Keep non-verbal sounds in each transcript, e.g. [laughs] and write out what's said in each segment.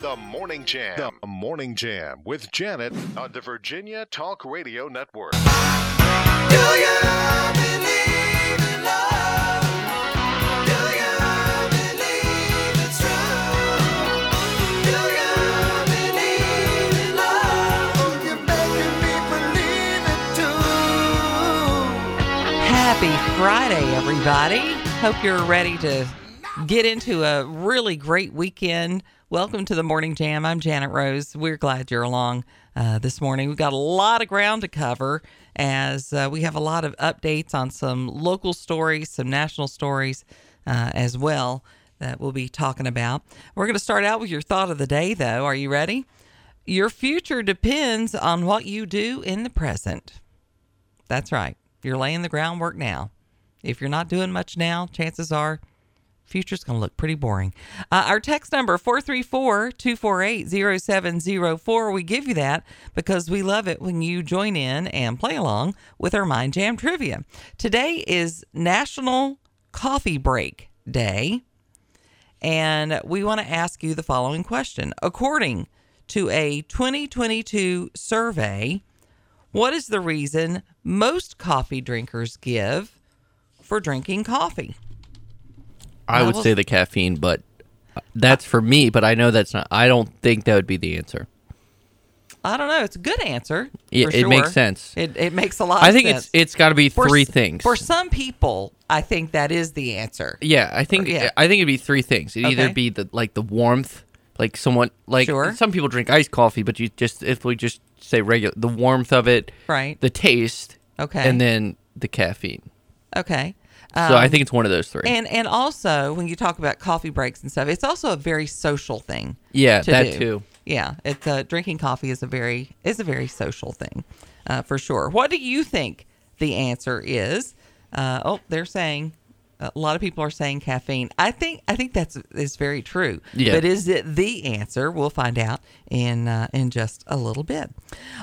The Morning Jam. The Morning Jam with Janet on the Virginia Talk Radio Network. Do you believe in love? Do you believe it's true? Do you believe in love? Oh, you're making me believe it too. Happy Friday, everybody. Hope you're ready to get into a really great weekend. Welcome to the Morning Jam. I'm Janet Rose. We're glad you're along uh, this morning. We've got a lot of ground to cover as uh, we have a lot of updates on some local stories, some national stories uh, as well that we'll be talking about. We're going to start out with your thought of the day, though. Are you ready? Your future depends on what you do in the present. That's right. You're laying the groundwork now. If you're not doing much now, chances are future's going to look pretty boring. Uh, our text number 434-248-0704. We give you that because we love it when you join in and play along with our Mind Jam trivia. Today is National Coffee Break Day. And we want to ask you the following question. According to a 2022 survey, what is the reason most coffee drinkers give for drinking coffee? I I would will- say the caffeine, but uh, that's for me. But I know that's not. I don't think that would be the answer. I don't know. It's a good answer. Yeah, for it makes sense. It, it makes a lot of sense. I think sense. it's it's got to be For three s- things. For some people, I think that is the answer. yeah, I think Yeah. I think it'd be three things. It'd either be the like the warmth, like someone like Sure. some people drink iced coffee, but you just if we just say regular, the warmth of it, Right. The taste, Okay. and then the caffeine. Okay. So I Um, think it's one of those three. And and also when you talk about coffee breaks and stuff, it's also a very social thing. yeah, to that do. too. Yeah, it's uh, drinking coffee is a very is a very social thing, uh, for sure. What do you think the answer is? Uh, oh, they're saying a lot of people are saying caffeine. I think I think that's is very true. Yeah. But is it the answer? We'll find out in uh, in just a little bit.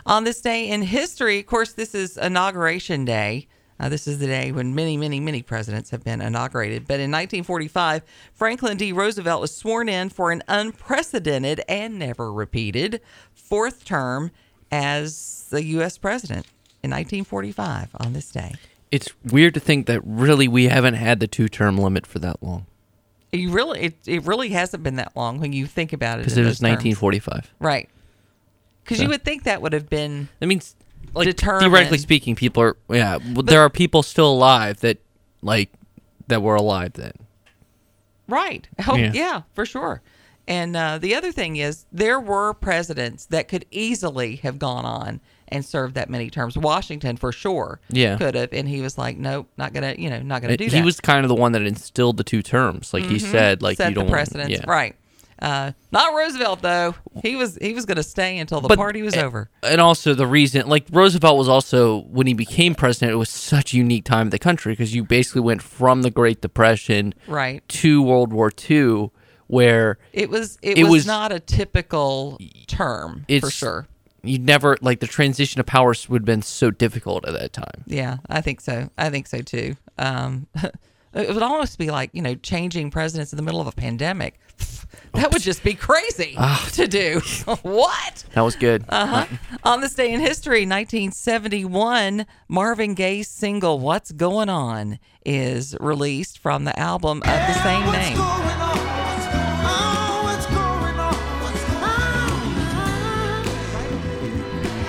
On this day in history, of course, this is inauguration day. Uh, this is the day when many, many, many presidents have been inaugurated. But in 1945, Franklin D. Roosevelt was sworn in for an unprecedented and never repeated fourth term as the U.S. president in 1945 on this day. It's weird to think that really we haven't had the two term limit for that long You really, it, it really hasn't been that long when you think about it. because it was those terms. 1945. right? Because So- you would think that would have been That means, like Determined. theoretically speaking, people are yeah. well, there are people still alive that like that were alive then. Right. [laughs] Oh, Yeah. yeah, for sure. And uh, the other thing is, there were presidents that could easily have gone on and served that many terms. Washington, for sure, Yeah. could have, and he was like, "Nope, not gonna, you know, not gonna Uh, do that." he was kind of the one that instilled the two terms, like he said, like set you don't the want- precedence, yeah. right? Uh, not Roosevelt though. He was he was gonna stay until the But- party was a- over. And also the reason, like Roosevelt was also when he became president, it was such a unique time in the country because you basically went from the Great Depression Right. to World War II, where It was it, It was, was- not a typical term it's for sure. You'd never like the transition of powers would have been so difficult at that time. Yeah, I think so. I think so too. Um, [laughs] it would almost be like you know changing presidents in the middle of a pandemic. That would just be crazy Ah. to do. [laughs] what? That was good. Uh-huh. On this day in history, 1971, Marvin Gaye's single "What's Going On" is released from the album of the same name. going on? Oh, what's going on? What's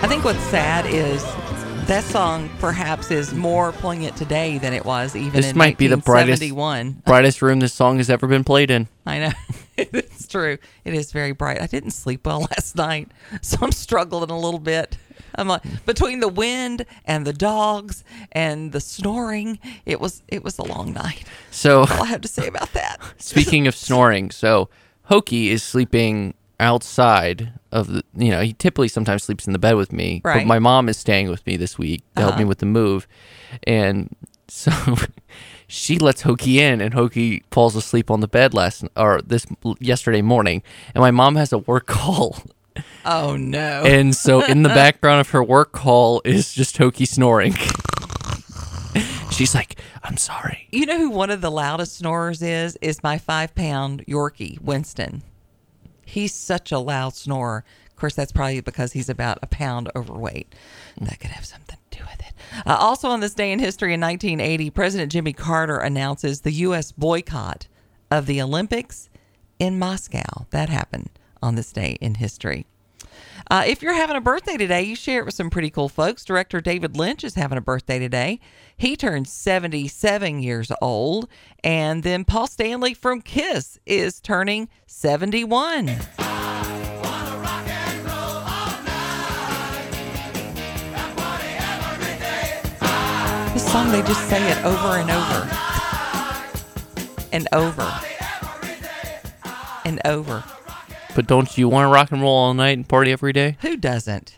I think what's sad is that song perhaps is more poignant today than it was even This in might be the brightest- [laughs] Brightest room this song has ever been played in. I know. [laughs] it's true. It is very bright. I didn't sleep well [laughs] last night, so I'm struggling a little bit. I'm like between the wind and the dogs and the snoring, it was it was a long night. So All I have to say about that. Speaking of snoring, so Hokie is sleeping outside of the you know, he typically sometimes sleeps in the bed with me. But my mom is staying with me this week to help me Uh-huh. with the move. And so [laughs] she lets Hokie in and Hokie falls asleep on the bed last or this yesterday morning. And my mom has a work [laughs] call. Oh no. And so in the [laughs] background of her work call is just Hokie snoring. She's like, I'm sorry. you know who one of the loudest snorers is? Is my five pound Yorkie, Winston. He's such a loud snorer. Of course, that's probably because he's about a pound overweight. That could have something to do with it. Uh, also, on this day in history in 1980, President Jimmy Carter announces the U.S. boycott of the Olympics in Moscow. That happened on this day in history. Uh, if you're having a birthday today, you share it with some pretty cool folks. Director David Lynch is having a birthday today. He turns 77 years old. And then Paul Stanley from Kiss is turning 71. This song, they just say it over and over and over and over. But don't you want to rock and roll all night and party every day? Who doesn't?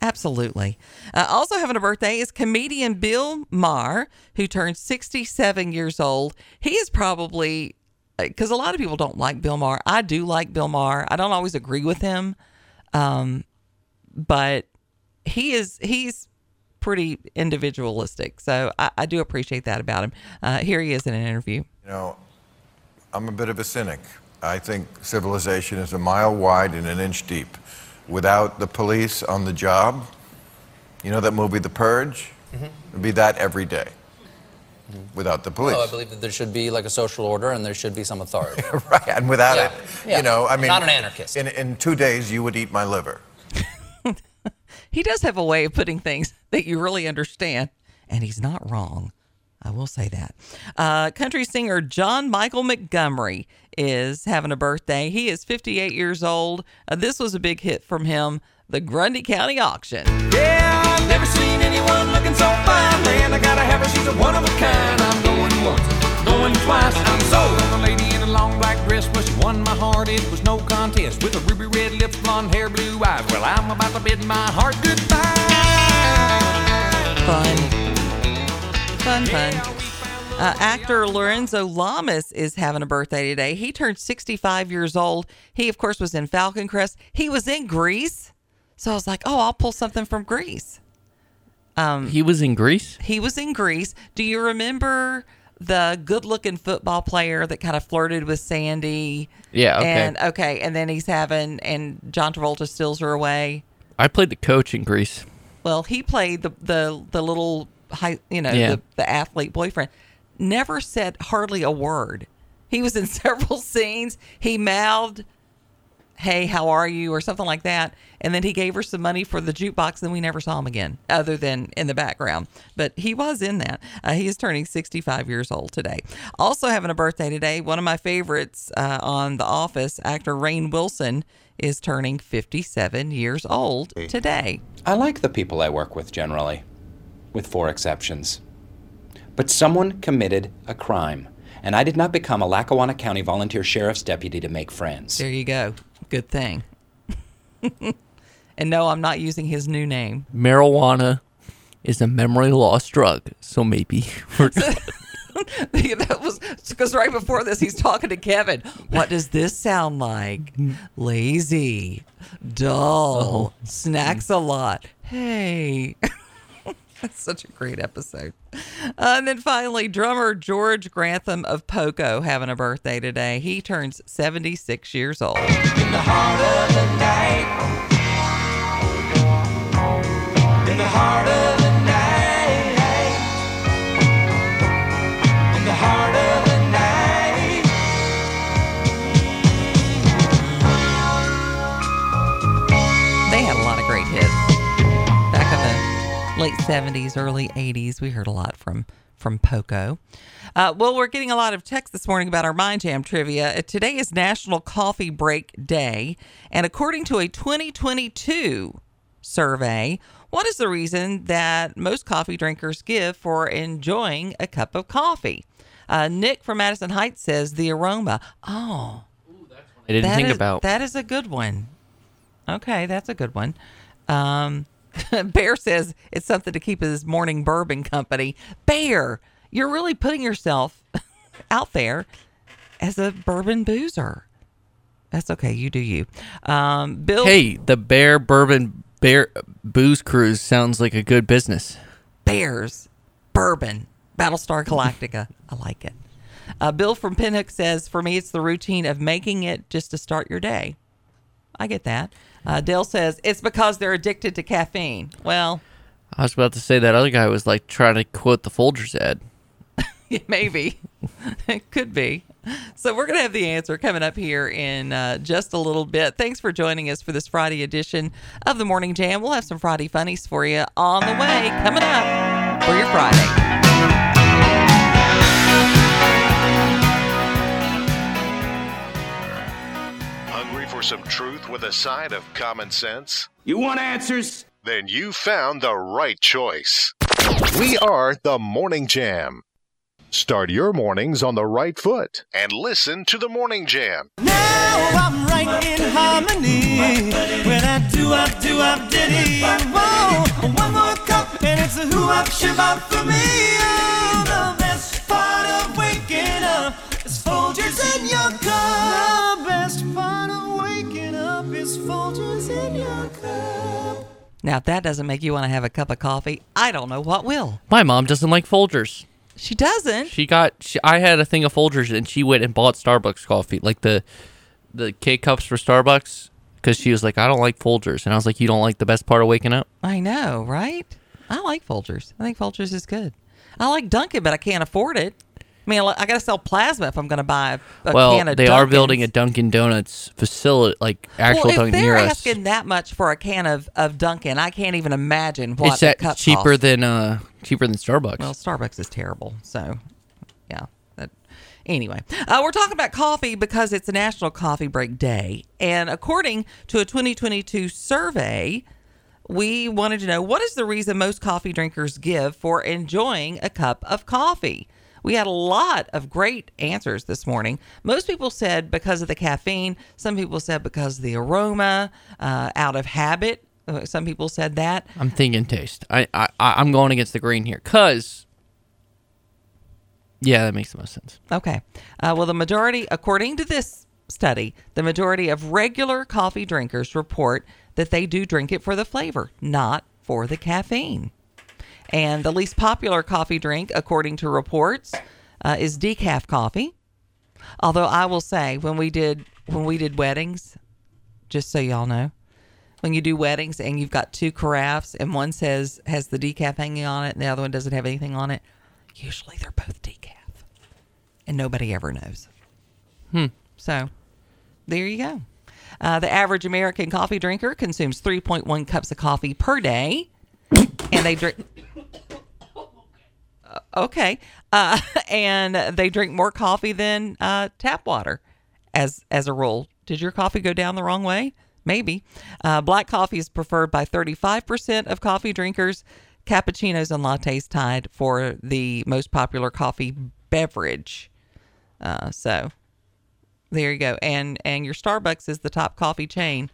Absolutely. Uh, also having a birthday is comedian Bill Maher, who turned 67 years old. He is probably because a lot of people don't like Bill Maher. I do like Bill Maher. I don't always agree with him, um, but he is he's pretty individualistic. So I, I do appreciate that about him. Uh, here he is in an interview. You know, I'm a bit of a cynic. I think civilization is a mile wide and an inch deep. Without the police on the job, you know that movie, The Purge? It'd be that every day. Without the police. Well, I believe that there should be like a social order and there should be some authority. [laughs] right, and without Yeah, it, yeah. you know, I mean, Not an anarchist. In, in two days, you would eat my liver. [laughs] He does have a way of putting things that you really understand, and he's not wrong. I will say that. Uh, country singer John Michael Montgomery is having a birthday. He is 58 years old. Uh, this was a big hit from him, the Grundy County Auction. Yeah, I've never seen anyone looking so fine. Man, I gotta have her, she's a one of a kind. I'm going once, going twice. I'm sold a lady in a long black dress. Well, she won my heart, it was no contest. With a ruby red lips, blonde hair, blue eyes. Well, I'm about to bid my heart goodbye. Fun. Fun, fun. Uh, actor Lorenzo Lamas is having a birthday today. He turned 65 years old. He, of course, was in Falcon Crest. He was in Grease. So I was like, oh, I'll pull something from Grease. He was in Grease. He was in Grease. Do you remember the good-looking football player that kind of flirted with Sandy? Yeah, okay. And okay, and then he's having and John Travolta steals her away. I played the coach in Grease. Well, he played the the the little high, you know, Yeah. the, the athlete boyfriend. Never said hardly a word. He was in [laughs] several scenes. He mouthed, "Hey, how are you?" or something like that, and then he gave her some money for the jukebox. And we never saw him again, other than in the background. But he was in that. Uh, he is turning 65 years old today. Also having a birthday today. One of my favorites uh, on The Office, actor Rainn Wilson, is turning 57 years old today. I like the people I work with generally, with four exceptions. But someone committed a crime, and I did not become a Lackawanna County volunteer sheriff's deputy to make friends. There you go. Good thing. [laughs] and no, I'm not using his new name. Marijuana is a memory loss drug, so maybe [laughs] we're, [laughs] that was because right before this, he's talking to Kevin. What does this sound like? Lazy, dull, oh. snacks a lot. Hey. [laughs] That's such a great episode. Uh, and then finally, drummer George Grantham of Poco having a birthday today. He turns 76 years old. In the heart of the night. In the heart of 70s, early 80s. We heard a lot from from Poco. Uh, well, we're getting a lot of text this morning about our Mind Jam trivia. Uh, Today is National Coffee Break Day, and according to a 2022 survey, what is the reason that most coffee drinkers give for enjoying a cup of coffee? Uh, Nick from Madison Heights says the aroma. Oh, I didn't think is- about. that is a good one. Okay, that's a good one. Um, [laughs] Bear says it's something to keep his morning bourbon company. Bear, you're really putting yourself [laughs] out there as a bourbon boozer. That's okay. You do you. Um, Bill. Hey, the Bear Bourbon Bear Booze Cruise sounds like a good business. Bears, bourbon, Battlestar Galactica. I like it. Uh, Bill from Pinhook says, for me, it's the routine of making it just to start your day. I get that. Uh, Dale says it's because they're addicted to caffeine. Well, I was about to say that other guy was like trying to quote the Folgers ad. [laughs] maybe it could be. So we're going to have the answer coming up here in uh, just a little bit. Thanks for joining us for this Friday edition of the Morning Jam. We'll have some Friday funnies for you on the way coming up for your Friday. For some truth with a side of common sense? You want answers? Then you found the right choice. We are the Morning Jam. Start your mornings on the right foot and listen to the Morning Jam. Now I'm right in harmony with that do up do up diddy. Whoa, one more cup and it's a who up shabbat for me. Oh, the best part of Now, if that doesn't make you want to have a cup of coffee, I don't know what will. My mom doesn't like Folgers. She doesn't. She got. She, I had a thing of Folgers, and she went and bought Starbucks coffee, like the the K cups for Starbucks, because she was like, I don't like Folgers, and I was like, You don't like the best part of waking up? I know, right? I like Folgers. I think Folgers is good. I like Dunkin', but I can't afford it. I mean, I got to sell plasma if I'm going to buy a, a well, can of Well, they are building a Dunkin' Donuts facility, like actual well, if Dunkin' they're asking that much for a can of, of Dunkin', I can't even imagine what It's the that cup cheaper costs. than uh cheaper than Starbucks. Well, Starbucks is terrible. So, yeah. That, anyway, uh, we're talking about coffee because it's a National Coffee Break Day. And according to a 2022 survey, we wanted to know what is the reason most coffee drinkers give for enjoying a cup of coffee? We had a lot of great answers this morning. Most people said because of the caffeine. Some people said because of the aroma, uh, out of habit. Uh, Some people said that. I'm thinking taste. I, I I'm going against the grain here, cause yeah, that makes the most sense. Okay. Uh, well, the majority, according to this study, the majority of regular coffee drinkers report that they do drink it for the flavor, not for the caffeine. And the least popular coffee drink, according to reports, uh, is decaf coffee. Although I will say, when we did when we did weddings, just so y'all know, when you do weddings and you've got two carafes and one says has the decaf hanging on it and the other one doesn't have anything on it, usually they're both decaf, and nobody ever knows. Hmm. So there you go. Uh, the average American coffee drinker consumes 3.1 cups of coffee per day, and they drink. [coughs] Okay, uh, [laughs] and they drink more coffee than uh, tap water, as as a rule. Did your coffee go down the wrong way? Maybe. Uh, black coffee is preferred by 35% of coffee drinkers. Cappuccinos and lattes tied for the most popular coffee beverage. Uh, so there you go. And and your Starbucks is the top coffee chain.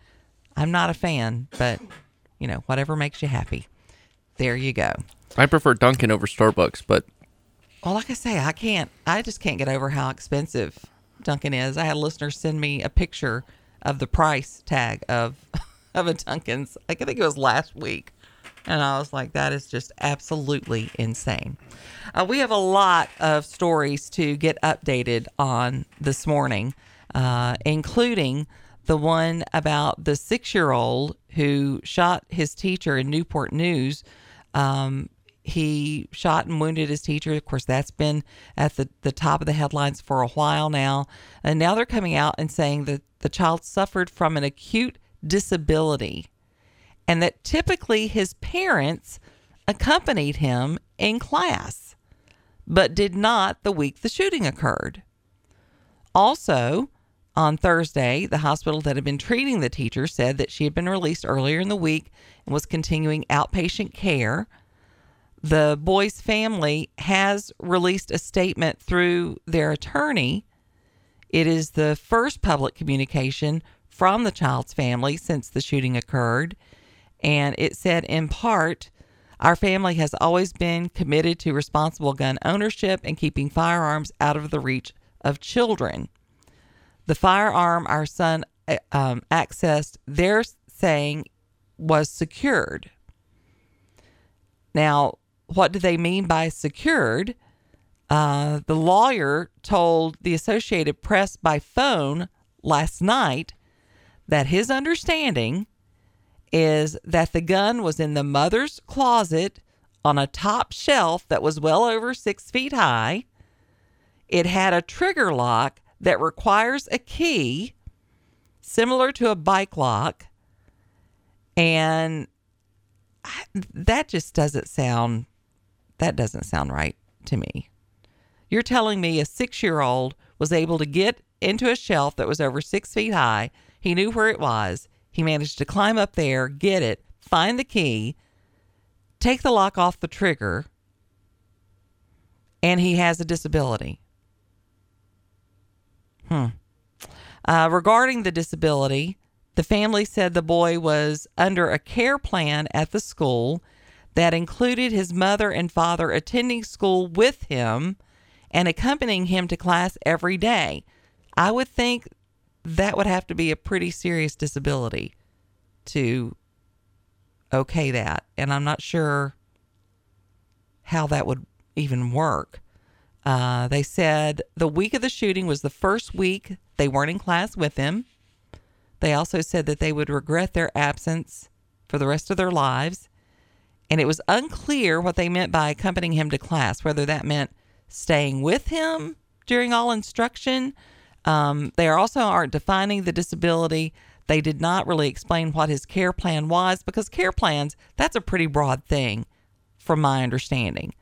I'm not a fan, but you know, whatever makes you happy. There you go. I prefer Dunkin' over Starbucks, but Well, like I say, I can't. I just can't get over how expensive Dunkin' is. I had a listener send me a picture of the price tag of [laughs] of a Dunkin's. I think it was last week, and I was like, that is just absolutely insane. Uh, we have a lot of stories to get updated on this morning, uh, including the one about the six year old who shot his teacher in Newport News. Um, he shot and wounded his teacher. Of course, that's been at the, the top of the headlines for a while now. And now they're coming out and saying that the child suffered from an acute disability and that typically his parents accompanied him in class, but did not the week the shooting occurred. Also, on Thursday, the hospital that had been treating the teacher said that she had been released earlier in the week and was continuing outpatient care. The boy's family has released a statement through their attorney. It is the first public communication from the child's family since the shooting occurred. And it said, in part, our family has always been committed to responsible gun ownership and keeping firearms out of the reach of children. The firearm our son uh, um, accessed, they're saying, was secured. Now, what do they mean by secured? Uh, the lawyer told the Associated Press by phone last night that his understanding is that the gun was in the mother's closet on a top shelf that was well over six feet high. It had a trigger lock that requires a key, similar to a bike lock. And that just doesn't sound that doesn't sound right to me. You're telling me a six year old was able to get into a shelf that was over six feet high. He knew where it was. He managed to climb up there, get it, find the key, take the lock off the trigger, and he has a disability. Hmm. Uh, regarding the disability, the family said the boy was under a care plan at the school that included his mother and father attending school with him and accompanying him to class every day. I would think that would have to be a pretty serious disability to okay that. And I'm not sure how that would even work. Uh, they said the week of the shooting was the first week they weren't in class with him. They also said that they would regret their absence for the rest of their lives. And it was unclear what they meant by accompanying him to class, whether that meant staying with him during all instruction. Um, they also aren't defining the disability. They did not really explain what his care plan was because care plans, that's a pretty broad thing from my understanding.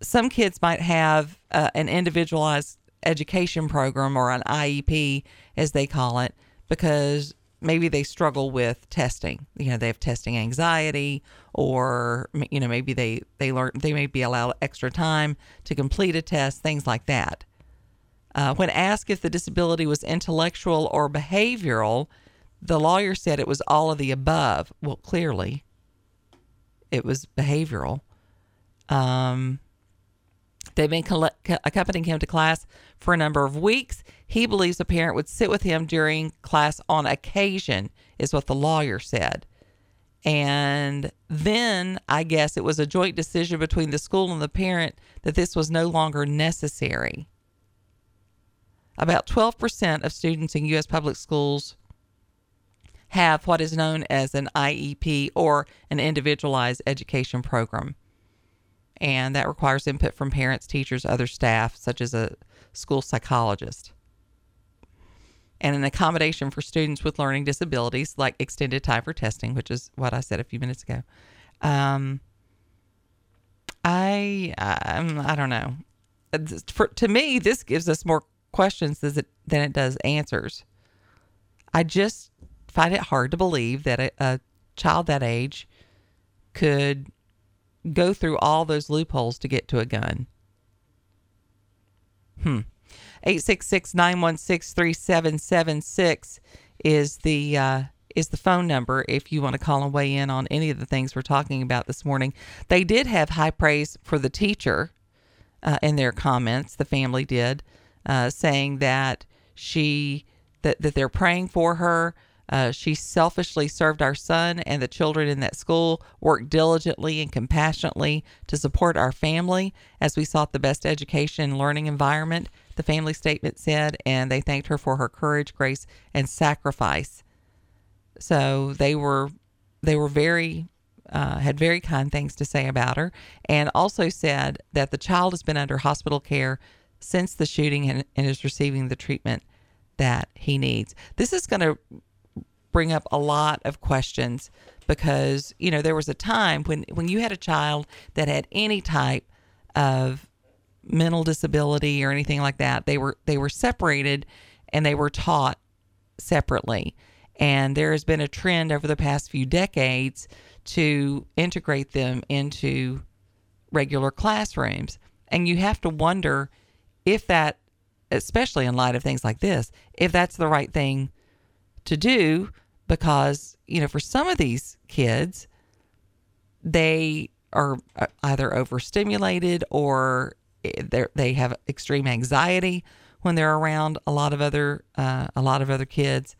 Some kids might have uh, an individualized education program or an IEP, as they call it, because maybe they struggle with testing. You know, they have testing anxiety, or you know, maybe they they learn they may be allowed extra time to complete a test, things like that. Uh, when asked if the disability was intellectual or behavioral, the lawyer said it was all of the above. Well, clearly, it was behavioral. Um, they've been colle- accompanying him to class for a number of weeks. He believes a parent would sit with him during class on occasion, is what the lawyer said. And then I guess it was a joint decision between the school and the parent that this was no longer necessary. About 12% of students in U.S. public schools have what is known as an IEP or an individualized education program. And that requires input from parents, teachers, other staff, such as a school psychologist. And an accommodation for students with learning disabilities, like extended time for testing, which is what I said a few minutes ago. Um, I, um, I don't know. For, to me, this gives us more questions than it, does answers. I just find it hard to believe that a, a child that age could go through all those loopholes to get to a gun. Hmm. 866-916-3776 is the uh, is the phone number if you want to call and weigh in on any of the things we're talking about this morning. They did have high praise for the teacher uh, in their comments. The family did, uh, saying that she that that they're praying for her. Uh, she selfishly served our son and the children in that school, worked diligently and compassionately to support our family as we sought the best education and learning environment, the family statement said, and they thanked her for her courage, grace, and sacrifice. So they were they were very uh, had very kind things to say about her, and also said that the child has been under hospital care since the shooting and, and is receiving the treatment that he needs. This is going to bring up a lot of questions because you know there was a time when when you had a child that had any type of mental disability or anything like that they were they were separated and they were taught separately. And there has been a trend over the past few decades to integrate them into regular classrooms. And you have to wonder if that especially in light of things like this if that's the right thing to do because you know for some of these kids they are uh, either overstimulated or they they have extreme anxiety when they're around a lot of other uh, a lot of other kids.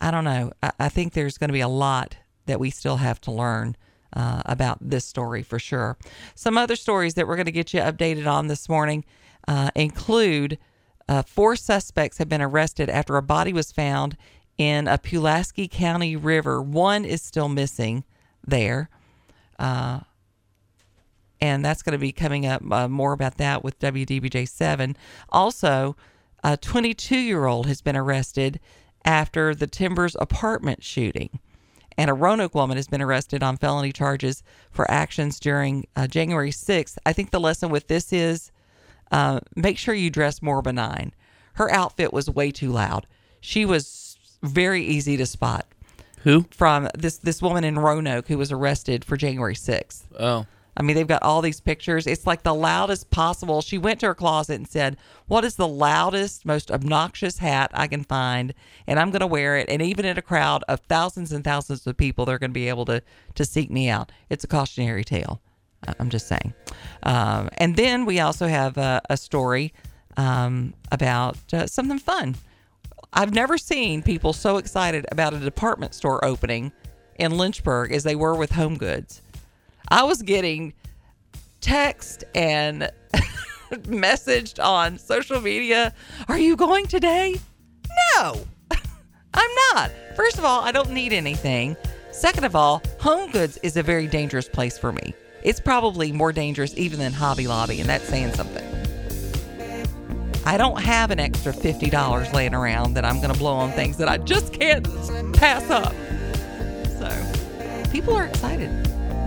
I don't know. I, I think there's going to be a lot that we still have to learn uh, about this story for sure. Some other stories that we're going to get you updated on this morning uh, include uh, four suspects have been arrested after a body was found in a Pulaski County river. One is still missing there. Uh, and that's going to be coming up uh, more about that with WDBJ 7. Also, a 22 year old has been arrested after the Timbers apartment shooting. And a Roanoke woman has been arrested on felony charges for actions during uh, January 6th. I think the lesson with this is uh, make sure you dress more benign. Her outfit was way too loud. She was very easy to spot Who? from this this woman in Roanoke who was arrested for January 6th. Oh. I mean, they've got all these pictures. It's like the loudest possible. She went to her closet and said, What is the loudest, most obnoxious hat I can find? And I'm going to wear it. And even in a crowd of thousands and thousands of people, they're going to be able to, to seek me out. It's a cautionary tale. I'm just saying. Um, and then we also have a, a story um, about uh, something fun. I've never seen people so excited about a department store opening in Lynchburg as they were with Home Goods. I was getting text and [laughs] messaged on social media. Are you going today? No, [laughs] I'm not. First of all, I don't need anything. Second of all, Home Goods is a very dangerous place for me. It's probably more dangerous even than Hobby Lobby, and that's saying something. I don't have an extra $50 laying around that I'm going to blow on things that I just can't pass up. So, people are excited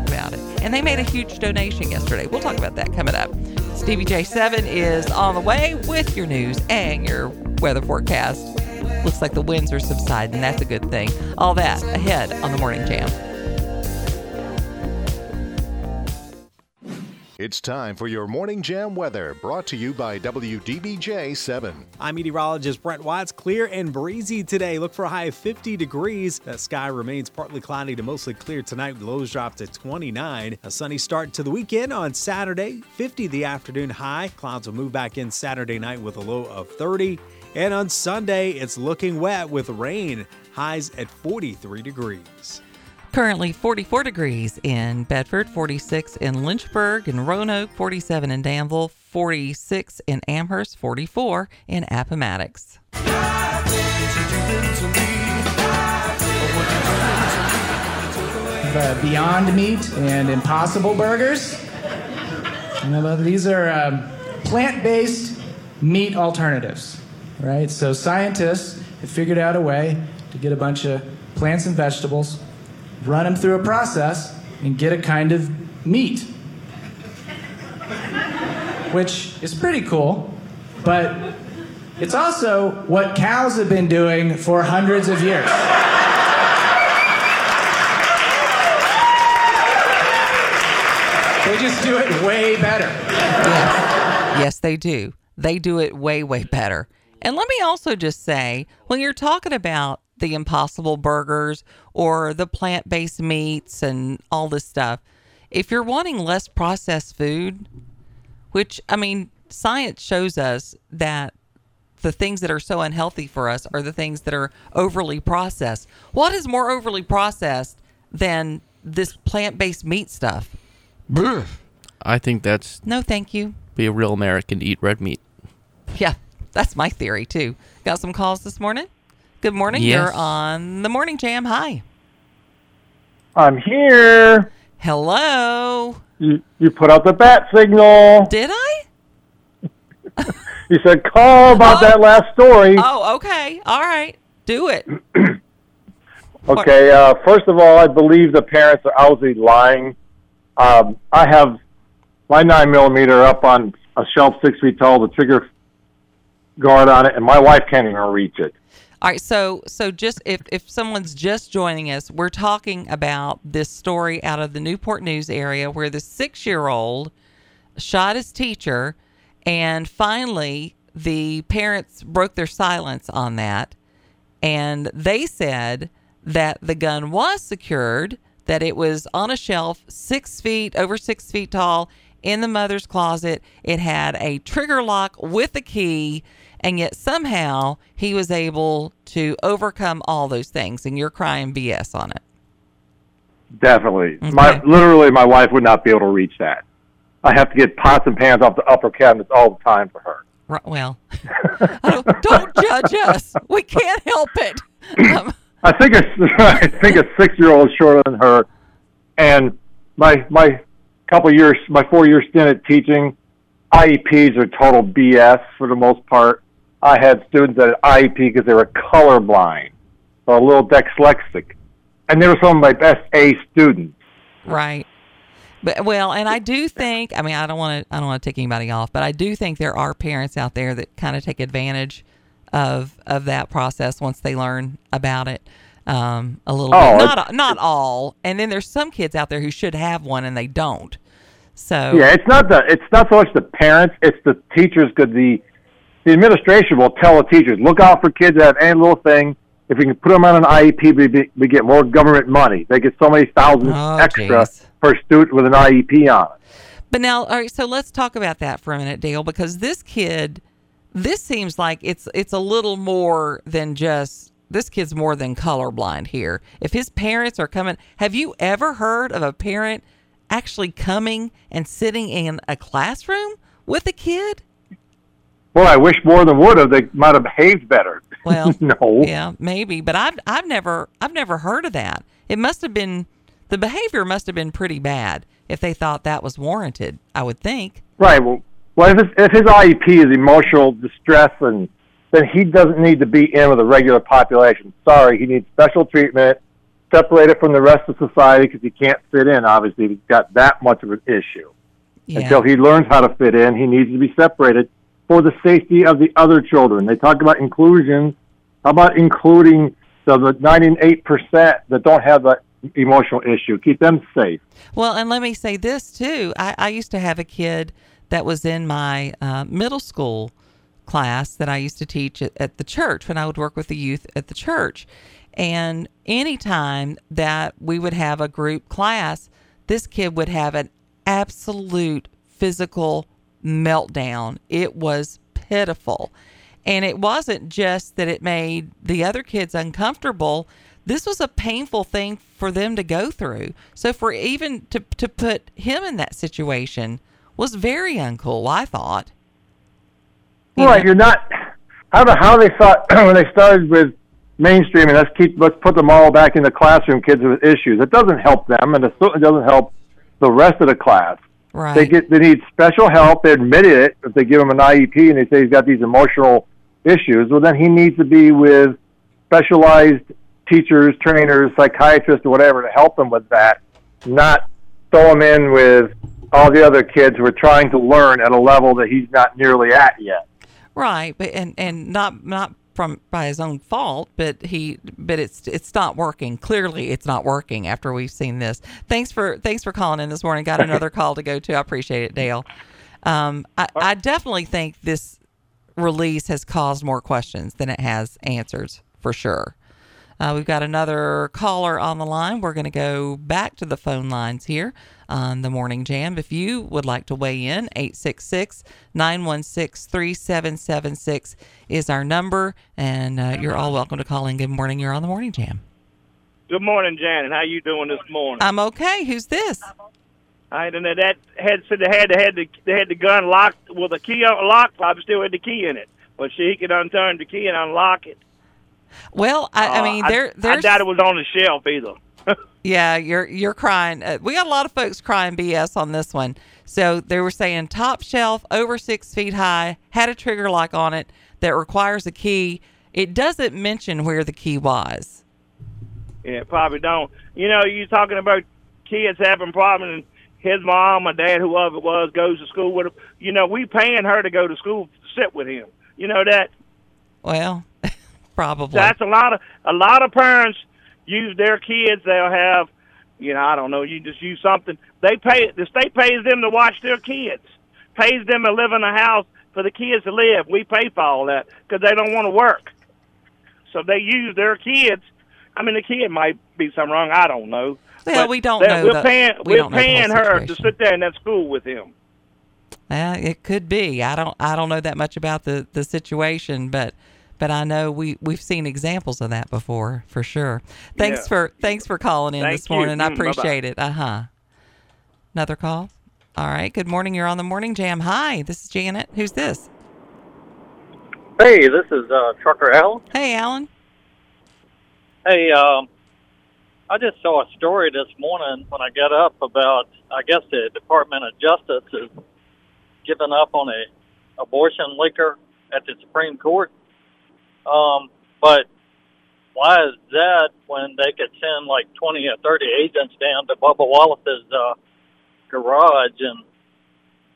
about it. And they made a huge donation yesterday. We'll talk about that coming up. Stevie J7 is on the way with your news and your weather forecast. Looks like the winds are subsiding. That's a good thing. All that ahead on the Morning Jam. It's time for your Morning Jam weather, brought to you by WDBJ 7. I'm meteorologist Brent Watts. Clear and breezy today. Look for a high of 50 degrees. The sky remains partly cloudy to mostly clear tonight. Lows drop to 29. A sunny start to the weekend on Saturday. 50 the afternoon high. Clouds will move back in Saturday night with a low of 30. And on Sunday, it's looking wet with rain. Highs at 43 degrees. Currently 44 degrees in Bedford, 46 in Lynchburg and Roanoke, 47 in Danville, 46 in Amherst, 44 in Appomattox. uh, Beyond Meat and Impossible Burgers. These are um, plant-based meat alternatives, right? So scientists have figured out a way to get a bunch of plants and vegetables, run them through a process, and get a kind of meat, which is pretty cool, but it's also what cows have been doing for hundreds of years. They just do it way better. Yes. yes, they do. They do it way, way better. And let me also just say when you're talking about the impossible burgers or the plant based meats and all this stuff, if you're wanting less processed food, which, I mean, science shows us that the things that are so unhealthy for us are the things that are overly processed. What is more overly processed than this plant based meat stuff? I think that's No, thank you. be a real American to eat red meat. Yeah, that's my theory too. Got some calls this morning? Good morning. Yes. You're on the Morning Jam. Hi. I'm here. Hello. You, you put out the bat signal. Did I? [laughs] You said call about Oh. that last story. Oh, okay. All right. Do it. [clears throat] Okay, uh, first of all, I believe the parents are obviously lying. Um, I have my nine millimeter up on a shelf six feet tall, the trigger guard on it, and my wife can't even reach it. All right, so so just if if someone's just joining us, we're talking about this story out of the Newport News area where the 6-year-old shot his teacher and finally the parents broke their silence on that and they said that the gun was secured, that it was on a shelf six feet over six feet tall in the mother's closet. It had a trigger lock with a key, and yet somehow he was able to overcome all those things. And you're crying BS on it. Definitely. My literally, my wife would not be able to reach that. I have to get pots and pans off the upper cabinets all the time for her. Right, well, don't, [laughs] don't judge us. We can't help it. Um, I think a, [laughs] I think a six year old is shorter than her, and my my couple years, my four year stint at teaching, IEPs are total BS for the most part. I had students that had IEP because they were colorblind or a little dyslexic, and they were some of my best A students. Right. But well, and I do think I mean I don't want to I don't want to take anybody off, but I do think there are parents out there that kind of take advantage of of that process once they learn about it um, a little Oh, bit. Not not all, and then there's some kids out there who should have one and they don't. So Yeah, it's not the it's not so much the parents, it's the teachers. Because the the administration will tell the teachers, look out for kids that have any little thing. If we can put them on an IEP, we, be- we get more government money. They get so many thousands Oh, extra geez. per student with an IEP on it. But now, all right, so let's talk about that for a minute, Dale, because this kid, this seems like it's it's a little more than just this kid's more than colorblind here. If his parents are coming, have you ever heard of a parent actually coming and sitting in a classroom with a kid? Well, I wish more than would have. They might have behaved better. [laughs] Well, no. yeah, maybe, but I've I've never I've never heard of that. It must have been the behavior must have been pretty bad if they thought that was warranted. I would think. Right. Well, well if, his, if his IEP is emotional distress, and then he doesn't need to be in with a regular population. Sorry, he needs special treatment, separated from the rest of society because he can't fit in. Obviously, he's got that much of an issue. Yeah. Until he learns how to fit in, he needs to be separated for the safety of the other children. They talk about inclusion. How about including the, the 98% that don't have that emotional issue? Keep them safe. Well, and let me say this too. I, I used to have a kid that was in my uh, middle school class that I used to teach at, at the church when I would work with the youth at the church. And anytime that we would have a group class, this kid would have an absolute physical meltdown. It was pitiful. And it wasn't just that it made the other kids uncomfortable. This was a painful thing for them to go through. So for even to to put him in that situation was very uncool, I thought. Right, you're not. I don't know how they thought [clears throat] when they started with mainstreaming. Let's keep, let's put them all back in the classroom. Kids with issues. It doesn't help them, and it certainly doesn't help the rest of the class. Right. They get they need special help. They admitted it. If they give him an IEP and they say he's got these emotional issues, well, then he needs to be with specialized teachers, trainers, psychiatrists, or whatever to help him with that. Not throw him in with all the other kids who are trying to learn at a level that he's not nearly at yet. Right, but and and not not from by his own fault, but he but it's it's not working. Clearly, it's not working after we've seen this. Thanks for thanks for calling in this morning. Got another [laughs] call to go to. I appreciate it, Dale. Um, I, I definitely think this release has caused more questions than it has answers for sure. Uh, we've got another caller on the line. We're going to go back to the phone lines here on the Morning Jam. If you would like to weigh in, 866 916 3776 is our number. And uh, you're all welcome to call in. Good morning. You're on the Morning Jam. Good morning, Janet. How you doing this morning? I'm okay. Who's this? I don't know. that had said they had they had the they had the gun locked with a key on lock. I still had the key in it, but she could unturn the key and unlock it. Well, I, I Uh, mean, there, I there's. doubt it was on the shelf either. [laughs] Yeah, you're you're crying. Uh, we got a lot of folks crying BS on this one. So they were saying top shelf, over six feet high, had a trigger lock on it that requires a key. It doesn't mention where the key was. Yeah, probably don't. You know, you talking about kids having problems, and his mom or dad, whoever it was, goes to school with him. You know, we paying her to go to school to sit with him. You know that. Well, probably. That's a lot of a lot of parents use their kids. They'll have, you know, I don't know. You just use something. They pay the state pays them to watch their kids, pays them to live in a house for the kids to live. We pay for all that because they don't want to work. So they use their kids. I mean, the kid might be something wrong. I don't know. Well, But we don't know We're the- paying. we are don't know the whole paying her to sit there in that school with him. Uh, it could be. I don't. I don't know that much about the, the situation, but but I know we we've seen examples of that before for sure. Thanks Yeah. for thanks for calling in Thank this morning. you. I Mm, bye-bye. appreciate it. Uh huh. Another call. All right. Good morning. You're on the morning jam. Hi. This is Janet. Who's this? Hey, this is uh, Trucker Alan. Hey, Alan. Hey, um, I just saw a story this morning when I got up about, I guess the Department of Justice is giving up on a abortion leaker at the Supreme Court. Um, but why is that when they could send like 20 or 30 agents down to Bubba Wallace's uh, garage and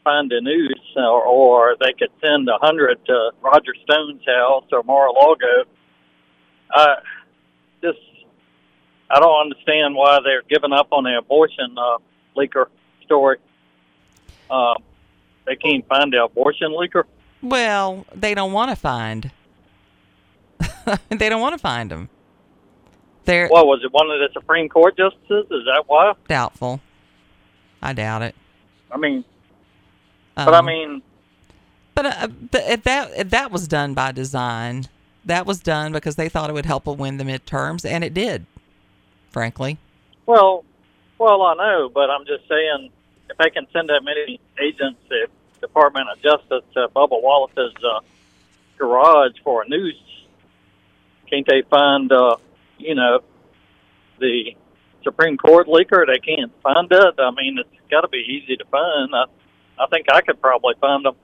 find a noose, or, or they could send a hundred to Roger Stone's house or Mar-a-Lago? I just I don't understand why they're giving up on the abortion uh, leaker story. Uh, they can't find the abortion leaker. Well, they don't want to find. [laughs] they don't want to find them. They're What was it? One of the Supreme Court justices? Is that why? doubtful. I doubt it. I mean, but I Um, mean, But uh, but that if that was done by design, that was done because they thought it would help them win the midterms, and it did. Frankly, well, well, I know, but I'm just saying, if they can send that many agents, the Department of Justice to Bubba Wallace's uh, garage for a noose, can't they find, uh, you know, the Supreme Court leaker? They can't find it. I mean, it's got to be easy to find. I, I think I could probably find them.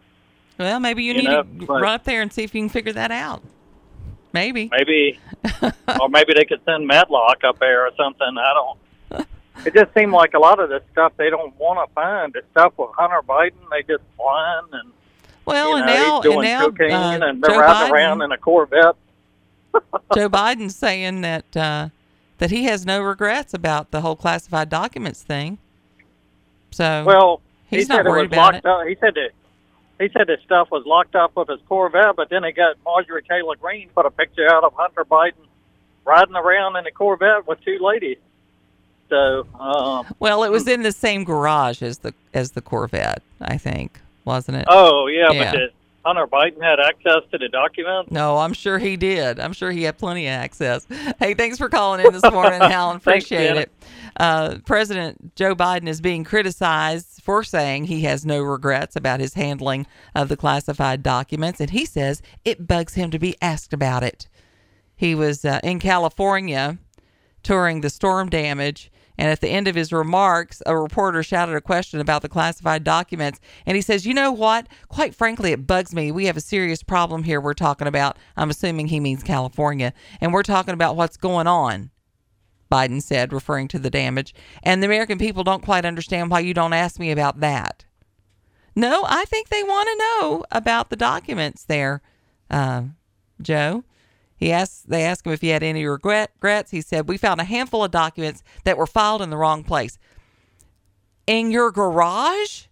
well, maybe you, You need know, to run up there and see if you can figure that out. Maybe. Maybe, [laughs] or maybe they could send Matlock up there or something. I don't. [laughs] It just seemed like a lot of this stuff they don't want to find. The stuff with Hunter Biden, they just blind and Well, you and now he's doing and now uh, and they're Joe riding Biden, around in a Corvette. [laughs] Joe Biden's saying that uh, that he has no regrets about the whole classified documents thing. So Well, he's he not worried about locked it. up. He said that he said his stuff was locked up with his Corvette, but then he got Marjorie Taylor Greene put a picture out of Hunter Biden riding around in a Corvette with two ladies. So, um, Well, it was in the same garage as the as the Corvette, I think, wasn't it? oh yeah, Yeah. but did Hunter Biden had access to the documents? No, I'm sure he did. I'm sure he had plenty of access. Hey, thanks for calling in this morning, [laughs] Alan. Thanks, Appreciate Janet. it. Uh, President Joe Biden is being criticized for saying he has no regrets about his handling of the classified documents, and he says it bugs him to be asked about it. He was uh, in California touring the storm damage. And at the end of his remarks, a reporter shouted a question about the classified documents. And he says, You know what? Quite frankly, it bugs me. We have a serious problem here we're talking about. I'm assuming he means California. And we're talking about what's going on, Biden said, referring to the damage. And the American people don't quite understand why you don't ask me about that. No, I think they want to know about the documents there, uh, Joe. He asked, they asked him if he had any regret, regrets. He said, We found a handful of documents that were filed in the wrong place. In your garage?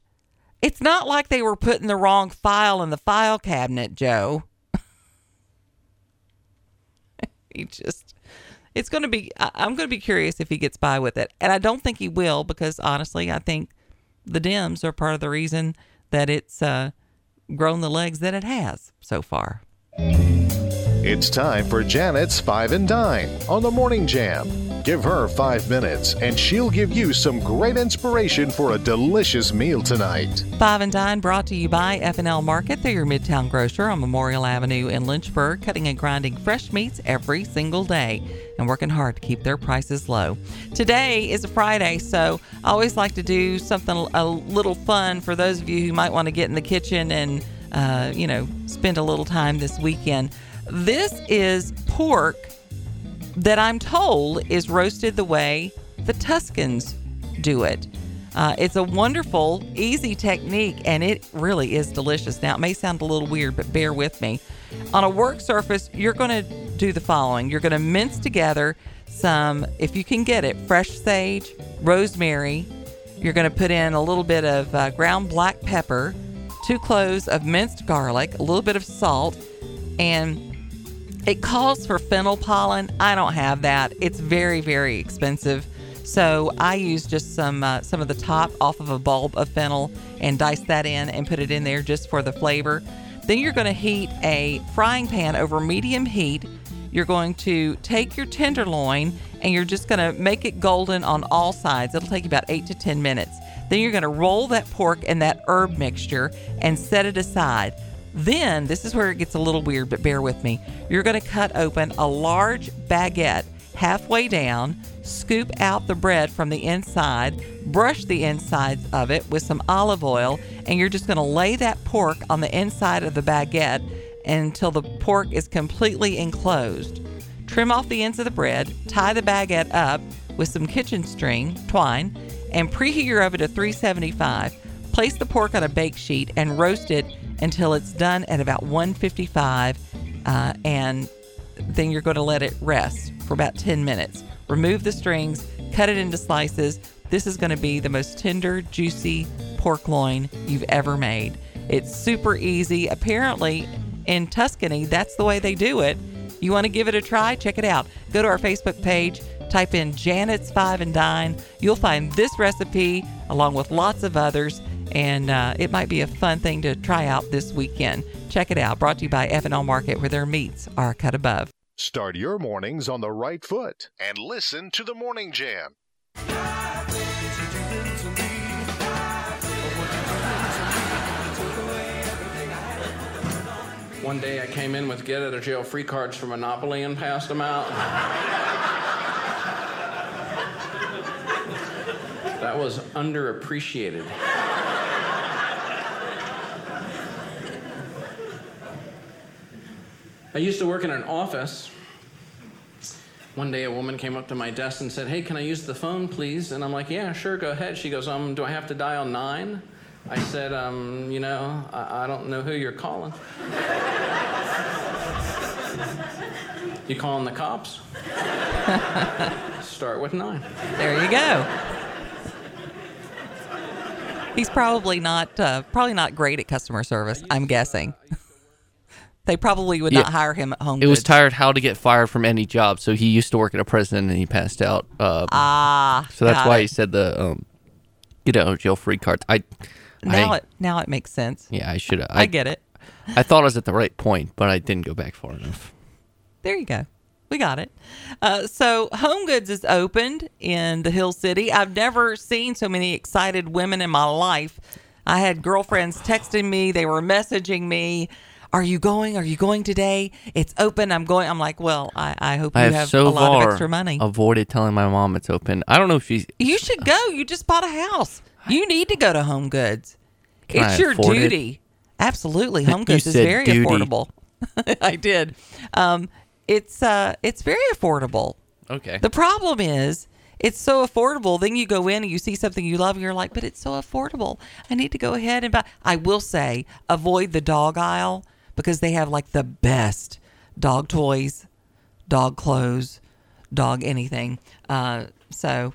It's not like they were putting the wrong file in the file cabinet, Joe. [laughs] he just, it's going to be, I'm going to be curious if he gets by with it. And I don't think he will because honestly, I think the Dems are part of the reason that it's uh, grown the legs that it has so far. It's time for Janet's Five and Dine on the Morning Jam. Give her five minutes and she'll give you some great inspiration for a delicious meal tonight. Five and Dine brought to you by F&L Market. They're your Midtown grocer on Memorial Avenue in Lynchburg, cutting and grinding fresh meats every single day and working hard to keep their prices low. Today is a Friday, so I always like to do something a little fun for those of you who might want to get in the kitchen and, uh, you know, spend a little time this weekend. This is pork that I'm told is roasted the way the Tuscans do it. Uh, it's a wonderful, easy technique, and it really is delicious. Now, it may sound a little weird, but bear with me. On a work surface, you're going to do the following you're going to mince together some, if you can get it, fresh sage, rosemary. You're going to put in a little bit of uh, ground black pepper, two cloves of minced garlic, a little bit of salt, and it calls for fennel pollen. I don't have that. It's very, very expensive. So I use just some uh, some of the top off of a bulb of fennel and dice that in and put it in there just for the flavor. Then you're going to heat a frying pan over medium heat. You're going to take your tenderloin and you're just going to make it golden on all sides. It'll take you about eight to 10 minutes. Then you're going to roll that pork in that herb mixture and set it aside. Then, this is where it gets a little weird, but bear with me. You're going to cut open a large baguette halfway down, scoop out the bread from the inside, brush the insides of it with some olive oil, and you're just going to lay that pork on the inside of the baguette until the pork is completely enclosed. Trim off the ends of the bread, tie the baguette up with some kitchen string, twine, and preheat your oven to 375. Place the pork on a bake sheet and roast it until it's done at about 155, uh, and then you're going to let it rest for about 10 minutes. Remove the strings, cut it into slices. This is going to be the most tender, juicy pork loin you've ever made. It's super easy. Apparently, in Tuscany, that's the way they do it. You want to give it a try? Check it out. Go to our Facebook page, type in Janet's Five and Dine. You'll find this recipe along with lots of others, and uh, it might be a fun thing to try out this weekend. Check it out. Brought to you by F&L Market, where their meats are cut above. Start your mornings on the right foot and listen to the Morning Jam. One day I came in with get out of jail free cards for Monopoly and passed them out. that was underappreciated. I used to work in an office. One day a woman came up to my desk and said, Hey, can I use the phone, please? And I'm like, Yeah, sure, go ahead. She goes, Um, do I have to dial nine? I said, um, you know, I, I don't know who you're calling. you calling the cops? Start with nine. There you go. He's probably not uh, probably not great at customer service. I'm guessing. They probably would not Yeah. hire him at home. It was tired how to get fired from any job, so he used to work at a prison and he passed out. Uh, Ah, so that's why it. he said the um, get out of jail free cards. I Now I, it now it makes sense. yeah, I should have. I get it. I thought I was at the right point, but I didn't go back far enough. There you go. We got it. Uh, so, Home Goods is opened in the Hill City. I've never seen so many excited women in my life. I had girlfriends texting me, they were messaging me. Are you going? Are you going today? It's open. I'm going. I'm like, well, I, I hope you I have, have so a lot of extra money. avoided telling my mom it's open. I don't know if she's. You should go. You just bought a house. You need to go to Home Goods. Can it's I your afford it? duty. Absolutely. Home Goods is very duty. affordable. [laughs] I did. Um, it's uh, it's very affordable. Okay. The problem is it's so affordable. Then you go in and you see something you love and you're like, but it's so affordable. I need to go ahead and buy. I will say, avoid the dog aisle because they have like the best dog toys, dog clothes, dog anything. Uh, so,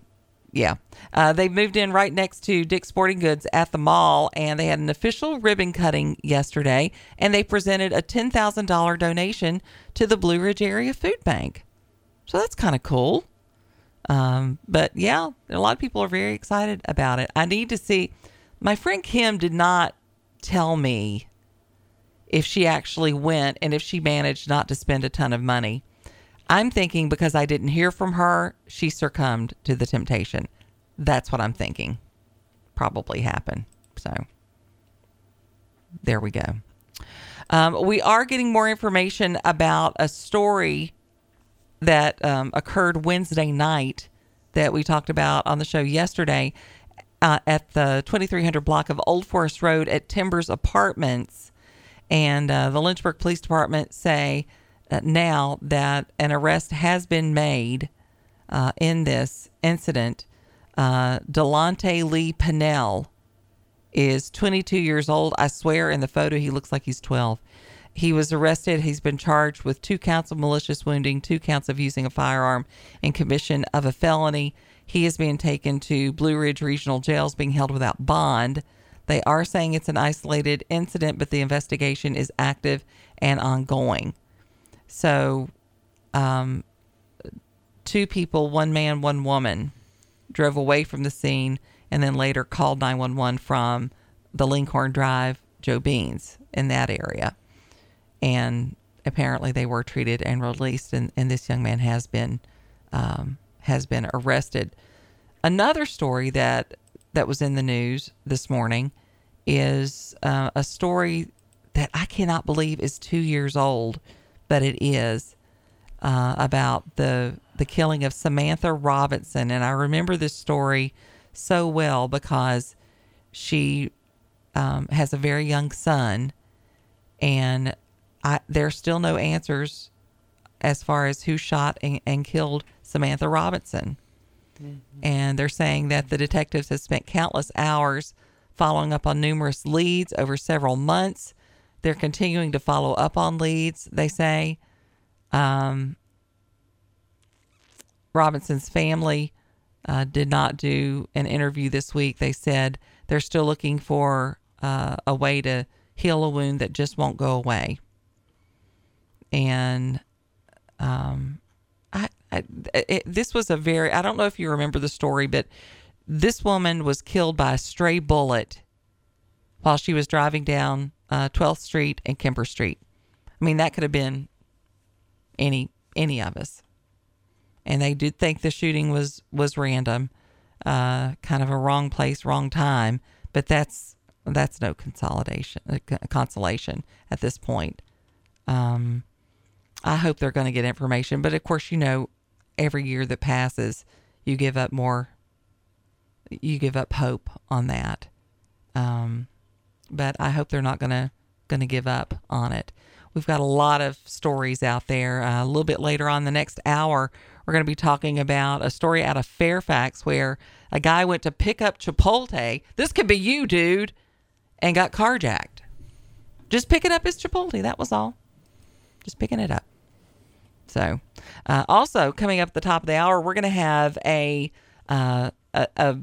yeah. Uh, they moved in right next to Dick's Sporting Goods at the mall, and they had an official ribbon cutting yesterday, and they presented a $10,000 donation to the Blue Ridge Area Food Bank. So that's kind of cool. Um, but yeah, a lot of people are very excited about it. I need to see. My friend Kim did not tell me if she actually went and if she managed not to spend a ton of money. I'm thinking because I didn't hear from her, she succumbed to the temptation. That's what I'm thinking. Probably happened. So there we go. Um, we are getting more information about a story that um, occurred Wednesday night that we talked about on the show yesterday uh, at the 2300 block of Old Forest Road at Timbers Apartments. And uh, the Lynchburg Police Department say uh, now that an arrest has been made uh, in this incident. Uh, Delonte Lee Pinnell is 22 years old. I swear in the photo he looks like he's 12. He was arrested. He's been charged with two counts of malicious wounding, two counts of using a firearm, and commission of a felony. He is being taken to Blue Ridge Regional Jails, being held without bond. They are saying it's an isolated incident, but the investigation is active and ongoing. So, um, two people, one man, one woman, drove away from the scene and then later called 911 from the Lincoln Drive Joe Beans in that area. And apparently they were treated and released, and, and this young man has been um, has been arrested. Another story that that was in the news this morning is uh, a story that I cannot believe is two years old, but it is uh, about the the killing of Samantha Robinson, and I remember this story so well because she um, has a very young son, and I, there's still no answers as far as who shot and, and killed Samantha Robinson. And they're saying that the detectives have spent countless hours following up on numerous leads over several months. They're continuing to follow up on leads, they say. Um, Robinson's family uh, did not do an interview this week. They said they're still looking for uh, a way to heal a wound that just won't go away. And um, It, this was a very I don't know if you remember the story, but this woman was killed by a stray bullet while she was driving down uh, 12th Street and Kemper Street. I mean, that could have been any any of us. And they did think the shooting was was random, uh, kind of a wrong place, wrong time. But that's that's no consolidation, uh, consolation at this point. Um, I hope they're going to get information, but of course, you know, every year that passes, you give up more. You give up hope on that. Um, but I hope they're not going to going to give up on it. We've got a lot of stories out there. Uh, a little bit later on the next hour, we're going to be talking about a story out of Fairfax where a guy went to pick up Chipotle. This could be you, dude, and got carjacked. Just picking up his Chipotle. That was all. Just picking it up. So, uh, also coming up at the top of the hour, we're going to have a, uh, a, a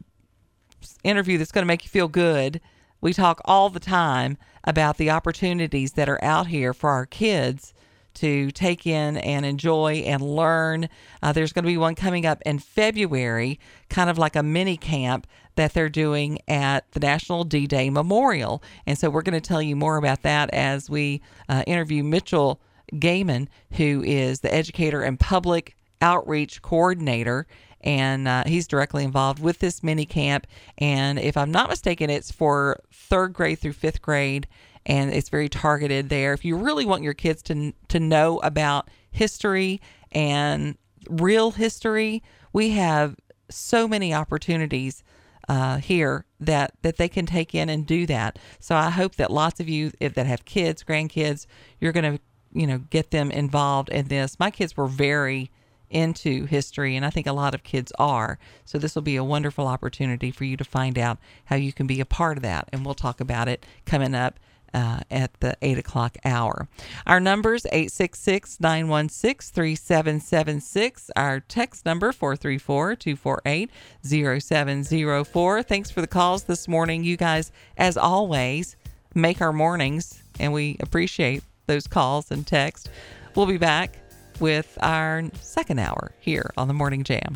interview that's going to make you feel good. We talk all the time about the opportunities that are out here for our kids to take in and enjoy and learn. Uh, there's going to be one coming up in February, kind of like a mini camp that they're doing at the National D Day Memorial. And so we're going to tell you more about that as we uh, interview Mitchell Gaiman, who is the educator and public outreach coordinator. And uh, he's directly involved with this mini camp. And if I'm not mistaken, it's for third grade through fifth grade and it's very targeted there. If you really want your kids to to know about history and real history, we have so many opportunities uh, here that that they can take in and do that. So I hope that lots of you if, that have kids, grandkids, you're going to you know get them involved in this. My kids were very into history, and I think a lot of kids are. So, this will be a wonderful opportunity for you to find out how you can be a part of that. And we'll talk about it coming up uh, at the 8 o'clock hour. Our numbers 866 916 3776. Our text number 434 248 0704. Thanks for the calls this morning. You guys, as always, make our mornings, and we appreciate those calls and text. We'll be back with our second hour here on the Morning Jam.